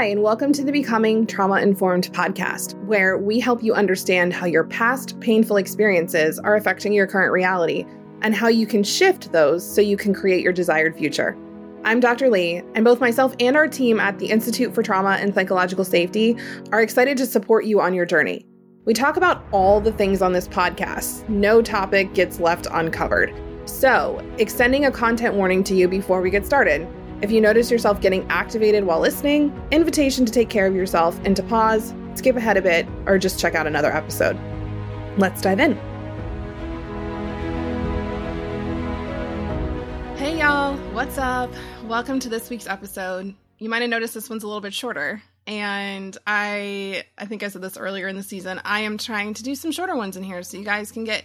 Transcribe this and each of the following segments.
Hi, and welcome to the Becoming Trauma Informed podcast, where we help you understand how your past painful experiences are affecting your current reality and how you can shift those so you can create your desired future. I'm Dr. Lee, and both myself and our team at the Institute for Trauma and Psychological Safety are excited to support you on your journey. We talk about all the things on this podcast, no topic gets left uncovered. So, extending a content warning to you before we get started. If you notice yourself getting activated while listening, invitation to take care of yourself and to pause, skip ahead a bit, or just check out another episode. Let's dive in. Hey y'all, what's up? Welcome to this week's episode. You might have noticed this one's a little bit shorter, and I I think I said this earlier in the season. I am trying to do some shorter ones in here so you guys can get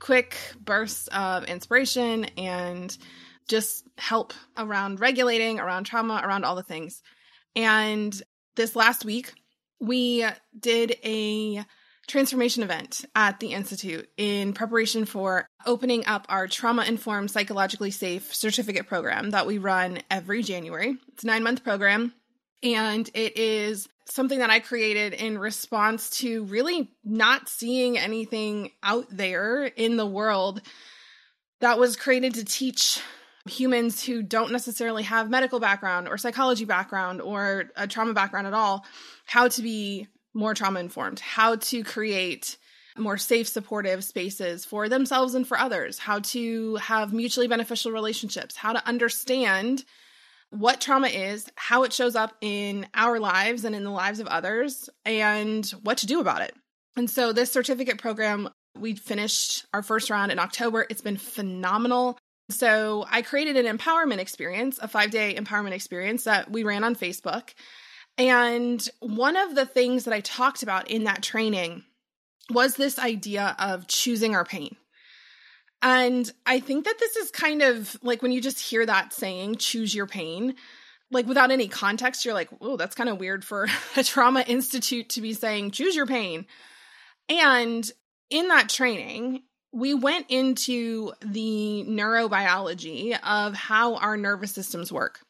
quick bursts of inspiration and just help around regulating, around trauma, around all the things. And this last week, we did a transformation event at the Institute in preparation for opening up our trauma informed, psychologically safe certificate program that we run every January. It's a nine month program, and it is something that I created in response to really not seeing anything out there in the world that was created to teach humans who don't necessarily have medical background or psychology background or a trauma background at all how to be more trauma informed how to create more safe supportive spaces for themselves and for others how to have mutually beneficial relationships how to understand what trauma is how it shows up in our lives and in the lives of others and what to do about it and so this certificate program we finished our first round in October. It's been phenomenal. So I created an empowerment experience, a five day empowerment experience that we ran on Facebook. And one of the things that I talked about in that training was this idea of choosing our pain. And I think that this is kind of like when you just hear that saying, choose your pain, like without any context, you're like, oh, that's kind of weird for a trauma institute to be saying, choose your pain. And in that training, we went into the neurobiology of how our nervous systems work.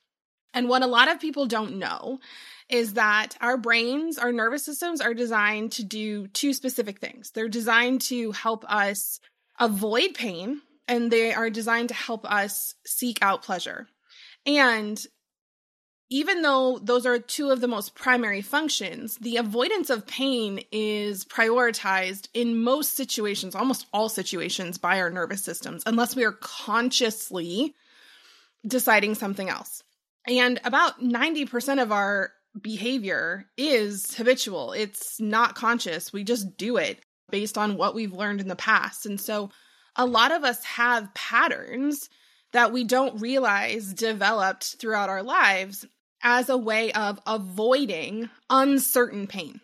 And what a lot of people don't know is that our brains, our nervous systems are designed to do two specific things. They're designed to help us avoid pain, and they are designed to help us seek out pleasure. And even though those are two of the most primary functions, the avoidance of pain is prioritized in most situations, almost all situations, by our nervous systems, unless we are consciously deciding something else. And about 90% of our behavior is habitual, it's not conscious. We just do it based on what we've learned in the past. And so a lot of us have patterns that we don't realize developed throughout our lives as a way of avoiding uncertain pain.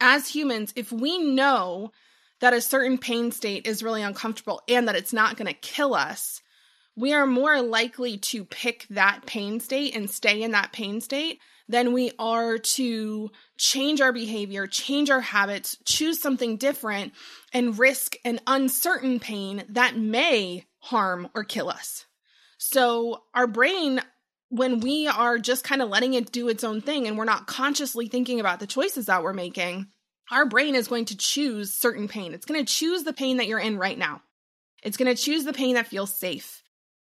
As humans, if we know that a certain pain state is really uncomfortable and that it's not going to kill us, we are more likely to pick that pain state and stay in that pain state than we are to change our behavior, change our habits, choose something different, and risk an uncertain pain that may harm or kill us. So, our brain when we are just kind of letting it do its own thing and we're not consciously thinking about the choices that we're making, our brain is going to choose certain pain. It's going to choose the pain that you're in right now. It's going to choose the pain that feels safe.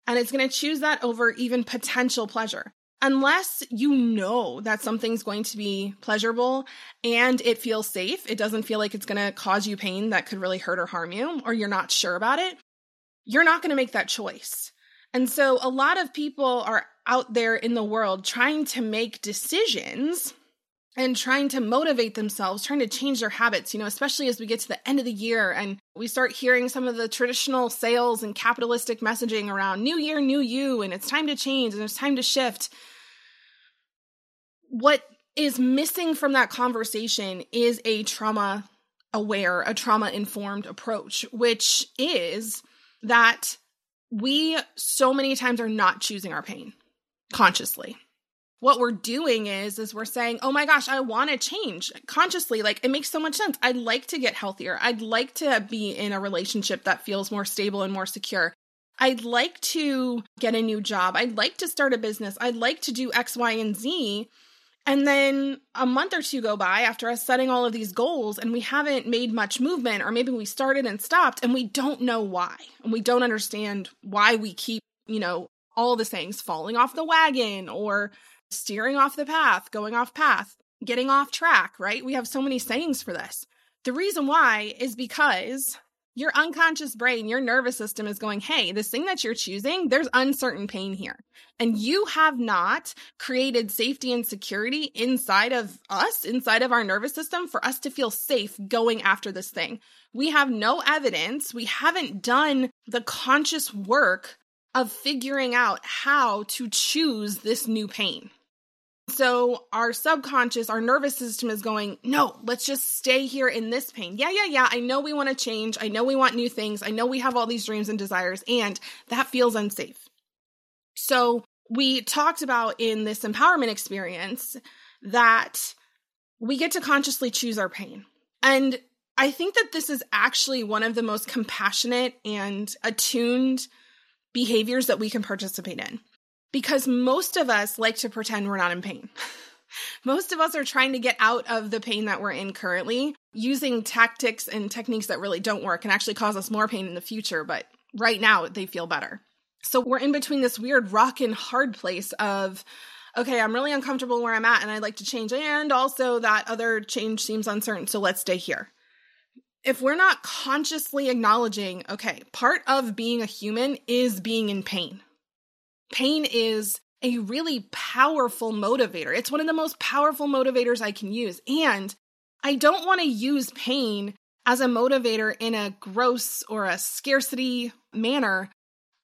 And it's going to choose that over even potential pleasure. Unless you know that something's going to be pleasurable and it feels safe, it doesn't feel like it's going to cause you pain that could really hurt or harm you, or you're not sure about it, you're not going to make that choice. And so a lot of people are out there in the world trying to make decisions and trying to motivate themselves, trying to change their habits, you know, especially as we get to the end of the year and we start hearing some of the traditional sales and capitalistic messaging around new year, new you, and it's time to change and it's time to shift. What is missing from that conversation is a trauma aware, a trauma informed approach, which is that we so many times are not choosing our pain consciously. What we're doing is is we're saying, "Oh my gosh, I want to change consciously. Like it makes so much sense. I'd like to get healthier. I'd like to be in a relationship that feels more stable and more secure. I'd like to get a new job. I'd like to start a business. I'd like to do X, Y, and Z." And then a month or two go by after us setting all of these goals and we haven't made much movement, or maybe we started and stopped and we don't know why. And we don't understand why we keep, you know, all the things falling off the wagon or steering off the path, going off path, getting off track, right? We have so many sayings for this. The reason why is because your unconscious brain, your nervous system is going, hey, this thing that you're choosing, there's uncertain pain here. And you have not created safety and security inside of us, inside of our nervous system for us to feel safe going after this thing. We have no evidence. We haven't done the conscious work of figuring out how to choose this new pain. So our subconscious, our nervous system is going, no, let's just stay here in this pain. Yeah, yeah, yeah. I know we want to change. I know we want new things. I know we have all these dreams and desires, and that feels unsafe. So we talked about in this empowerment experience that we get to consciously choose our pain. And I think that this is actually one of the most compassionate and attuned behaviors that we can participate in because most of us like to pretend we're not in pain. most of us are trying to get out of the pain that we're in currently using tactics and techniques that really don't work and actually cause us more pain in the future, but right now they feel better. So we're in between this weird rock and hard place of, okay, I'm really uncomfortable where I'm at and I'd like to change. And also that other change seems uncertain. So let's stay here. If we're not consciously acknowledging, okay, part of being a human is being in pain pain is a really powerful motivator. It's one of the most powerful motivators I can use. And I don't want to use pain as a motivator in a gross or a scarcity manner.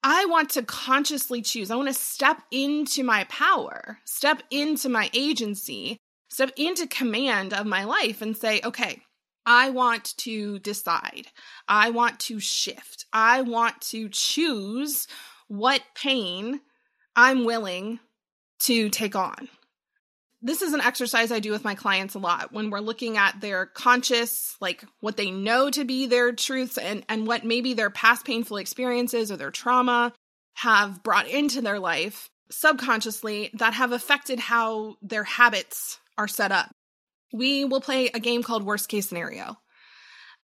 I want to consciously choose. I want to step into my power, step into my agency, step into command of my life and say, okay, I want to decide. I want to shift. I want to choose what pain I'm willing to take on. This is an exercise I do with my clients a lot when we're looking at their conscious, like what they know to be their truths and, and what maybe their past painful experiences or their trauma have brought into their life subconsciously that have affected how their habits are set up. We will play a game called Worst Case Scenario.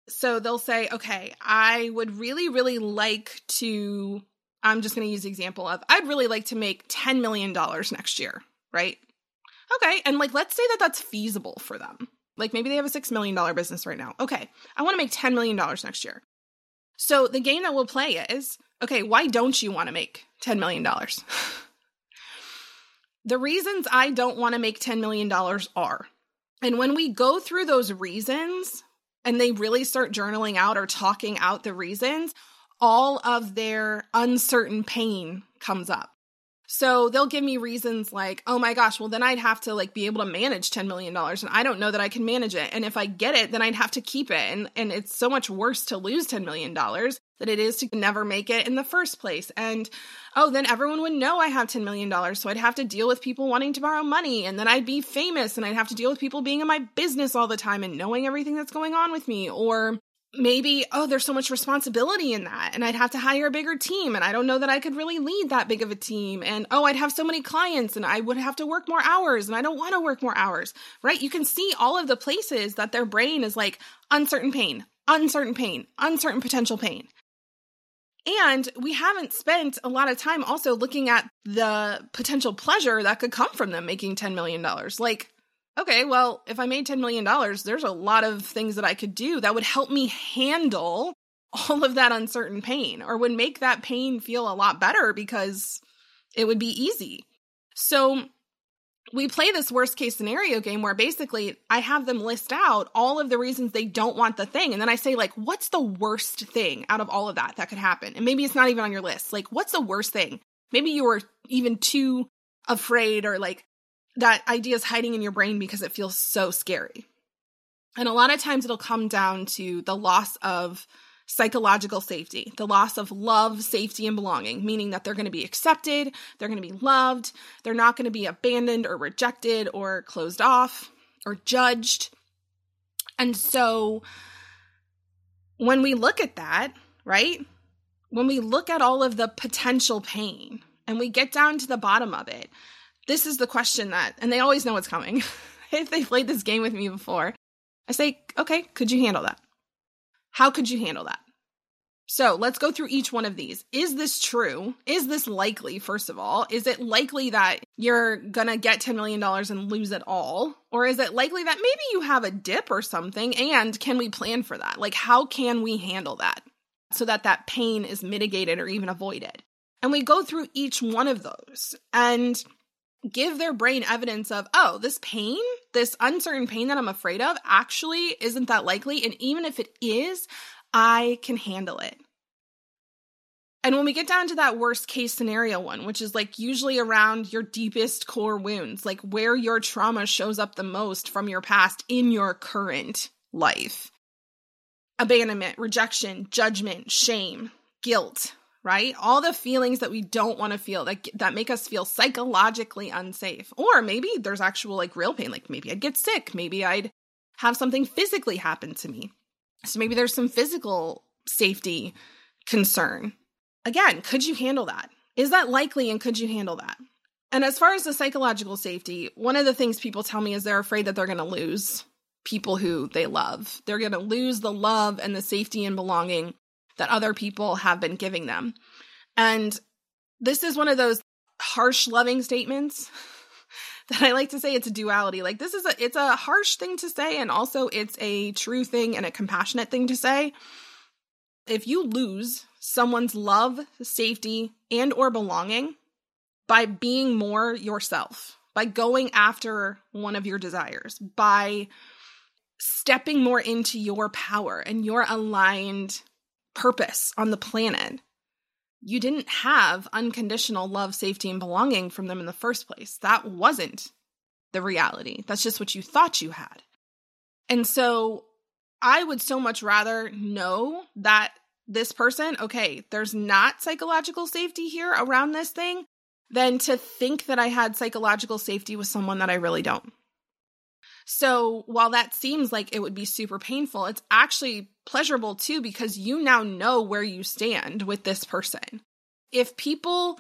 So they'll say, okay, I would really, really like to I'm just going to use the example of I'd really like to make $10 million next year, right? Okay. And like, let's say that that's feasible for them. Like maybe they have a $6 million business right now. Okay. I want to make $10 million next year. So the game that we'll play is okay, why don't you want to make $10 million? the reasons I don't want to make $10 million are, and when we go through those reasons and they really start journaling out or talking out the reasons, all of their uncertain pain comes up. So they'll give me reasons like, oh my gosh, well then I'd have to like be able to manage $10 million and I don't know that I can manage it. And if I get it, then I'd have to keep it. And, and it's so much worse to lose $10 million than it is to never make it in the first place. And oh, then everyone would know I have $10 million. So I'd have to deal with people wanting to borrow money and then I'd be famous and I'd have to deal with people being in my business all the time and knowing everything that's going on with me. Or maybe, oh, there's so much responsibility in that. And I'd have to hire a bigger team. And I don't know that I could really lead that big of a team. And oh, I'd have so many clients and I would have to work more hours. And I don't want to work more hours, right? You can see all of the places that their brain is like uncertain pain, uncertain pain, uncertain potential pain. And we haven't spent a lot of time also looking at the potential pleasure that could come from them making $10 million. Like, okay, well, if I made $10 million, there's a lot of things that I could do that would help me handle all of that uncertain pain or would make that pain feel a lot better because it would be easy. So we play this worst case scenario game where basically I have them list out all of the reasons they don't want the thing. And then I say, like, what's the worst thing out of all of that that could happen? And maybe it's not even on your list. Like, what's the worst thing? Maybe you were even too afraid or like that idea is hiding in your brain because it feels so scary. And a lot of times it'll come down to the loss of psychological safety, the loss of love, safety, and belonging, meaning that they're going to be accepted, they're going to be loved, they're not going to be abandoned or rejected or closed off or judged. And so when we look at that, right? When we look at all of the potential pain and we get down to the bottom of it, this is the question that, and they always know what's coming. if they played this game with me before, I say, okay, could you handle that? How could you handle that? So let's go through each one of these. Is this true? Is this likely, first of all? Is it likely that you're gonna get $10 million and lose it all? Or is it likely that maybe you have a dip or something? And can we plan for that? Like, how can we handle that so that that pain is mitigated or even avoided? And we go through each one of those and give their brain evidence of, oh, this pain, this uncertain pain that I'm afraid of, actually isn't that likely. And even if it is, I can handle it. And when we get down to that worst case scenario one, which is like usually around your deepest core wounds, like where your trauma shows up the most from your past in your current life abandonment, rejection, judgment, shame, guilt, right? All the feelings that we don't want to feel that that make us feel psychologically unsafe. Or maybe there's actual like real pain, like maybe I'd get sick, maybe I'd have something physically happen to me. So maybe there's some physical safety concern. Again, could you handle that? Is that likely and could you handle that? And as far as the psychological safety, one of the things people tell me is they're afraid that they're going to lose people who they love. They're going to lose the love and the safety and belonging that other people have been giving them. And this is one of those harsh loving statements that I like to say it's a duality. Like this is a it's a harsh thing to say and also it's a true thing and a compassionate thing to say. If you lose someone's love, safety, and or belonging by being more yourself, by going after one of your desires, by stepping more into your power and your aligned purpose on the planet, you didn't have unconditional love, safety, and belonging from them in the first place. That wasn't the reality. That's just what you thought you had. And so I would so much rather know that this person, okay, there's not psychological safety here around this thing, than to think that I had psychological safety with someone that I really don't. So while that seems like it would be super painful, it's actually pleasurable too because you now know where you stand with this person. If people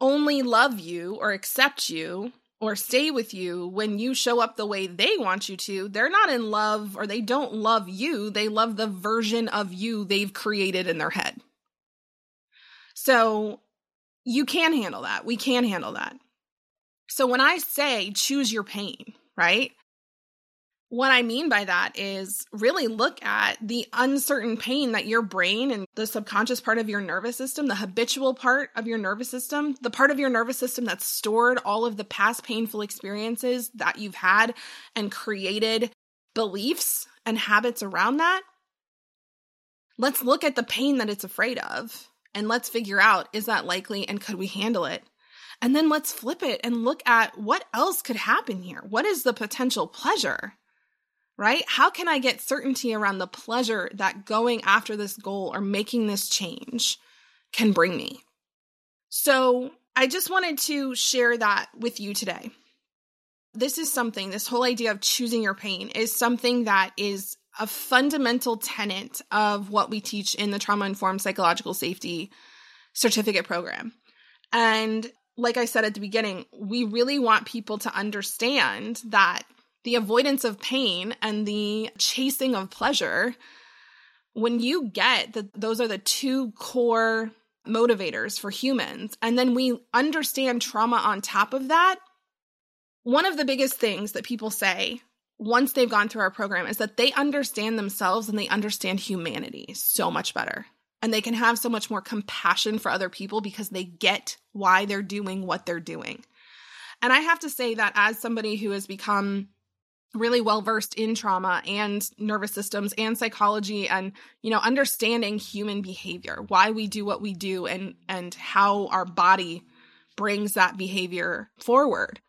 only love you or accept you or stay with you when you show up the way they want you to, they're not in love or they don't love you. They love the version of you they've created in their head. So you can handle that. We can handle that. So when I say choose your pain, right? What I mean by that is really look at the uncertain pain that your brain and the subconscious part of your nervous system, the habitual part of your nervous system, the part of your nervous system that's stored all of the past painful experiences that you've had and created beliefs and habits around that. Let's look at the pain that it's afraid of and let's figure out is that likely and could we handle it? And then let's flip it and look at what else could happen here. What is the potential pleasure? Right? How can I get certainty around the pleasure that going after this goal or making this change can bring me? So, I just wanted to share that with you today. This is something, this whole idea of choosing your pain is something that is a fundamental tenet of what we teach in the trauma informed psychological safety certificate program. And like I said at the beginning, we really want people to understand that the avoidance of pain and the chasing of pleasure, when you get that those are the two core motivators for humans, and then we understand trauma on top of that, one of the biggest things that people say once they've gone through our program is that they understand themselves and they understand humanity so much better and they can have so much more compassion for other people because they get why they're doing what they're doing. And I have to say that as somebody who has become really well versed in trauma and nervous systems and psychology and you know understanding human behavior why we do what we do and and how our body brings that behavior forward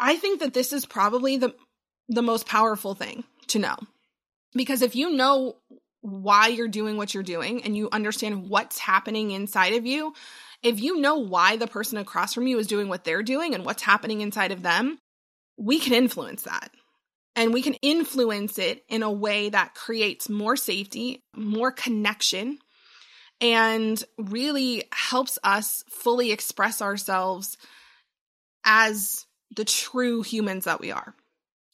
i think that this is probably the the most powerful thing to know because if you know why you're doing what you're doing and you understand what's happening inside of you, if you know why the person across from you is doing what they're doing and what's happening inside of them, we can influence that. And we can influence it in a way that creates more safety, more connection, and really helps us fully express ourselves as the true humans that we are.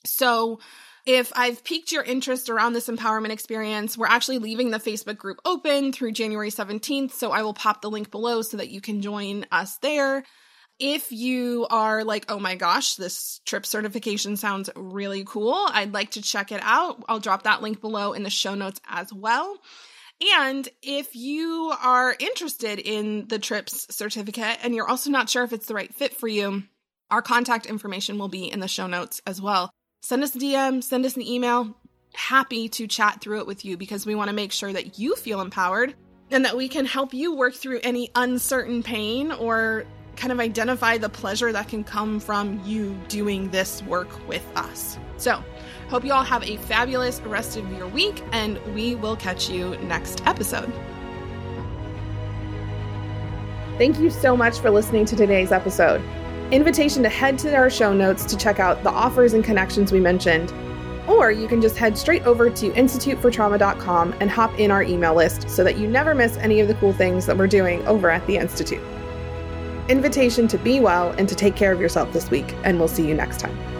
So, if I've piqued your interest around this empowerment experience, we're actually leaving the Facebook group open through January 17th. So I will pop the link below so that you can join us there. If you are like, oh my gosh, this trip certification sounds really cool, I'd like to check it out. I'll drop that link below in the show notes as well. And if you are interested in the TRIPS certificate and you're also not sure if it's the right fit for you, our contact information will be in the show notes as well send us a DM, send us an email. Happy to chat through it with you because we want to make sure that you feel empowered and that we can help you work through any uncertain pain or kind of identify the pleasure that can come from you doing this work with us. So, hope you all have a fabulous rest of your week, and we will catch you next episode. Thank you so much for listening to today's episode invitation to head to our show notes to check out the offers and connections we mentioned. Or you can just head straight over to institutefortrauma.com and hop in our email list so that you never miss any of the cool things that we're doing over at the Institute. Invitation to be well and to take care of yourself this week, and we'll see you next time.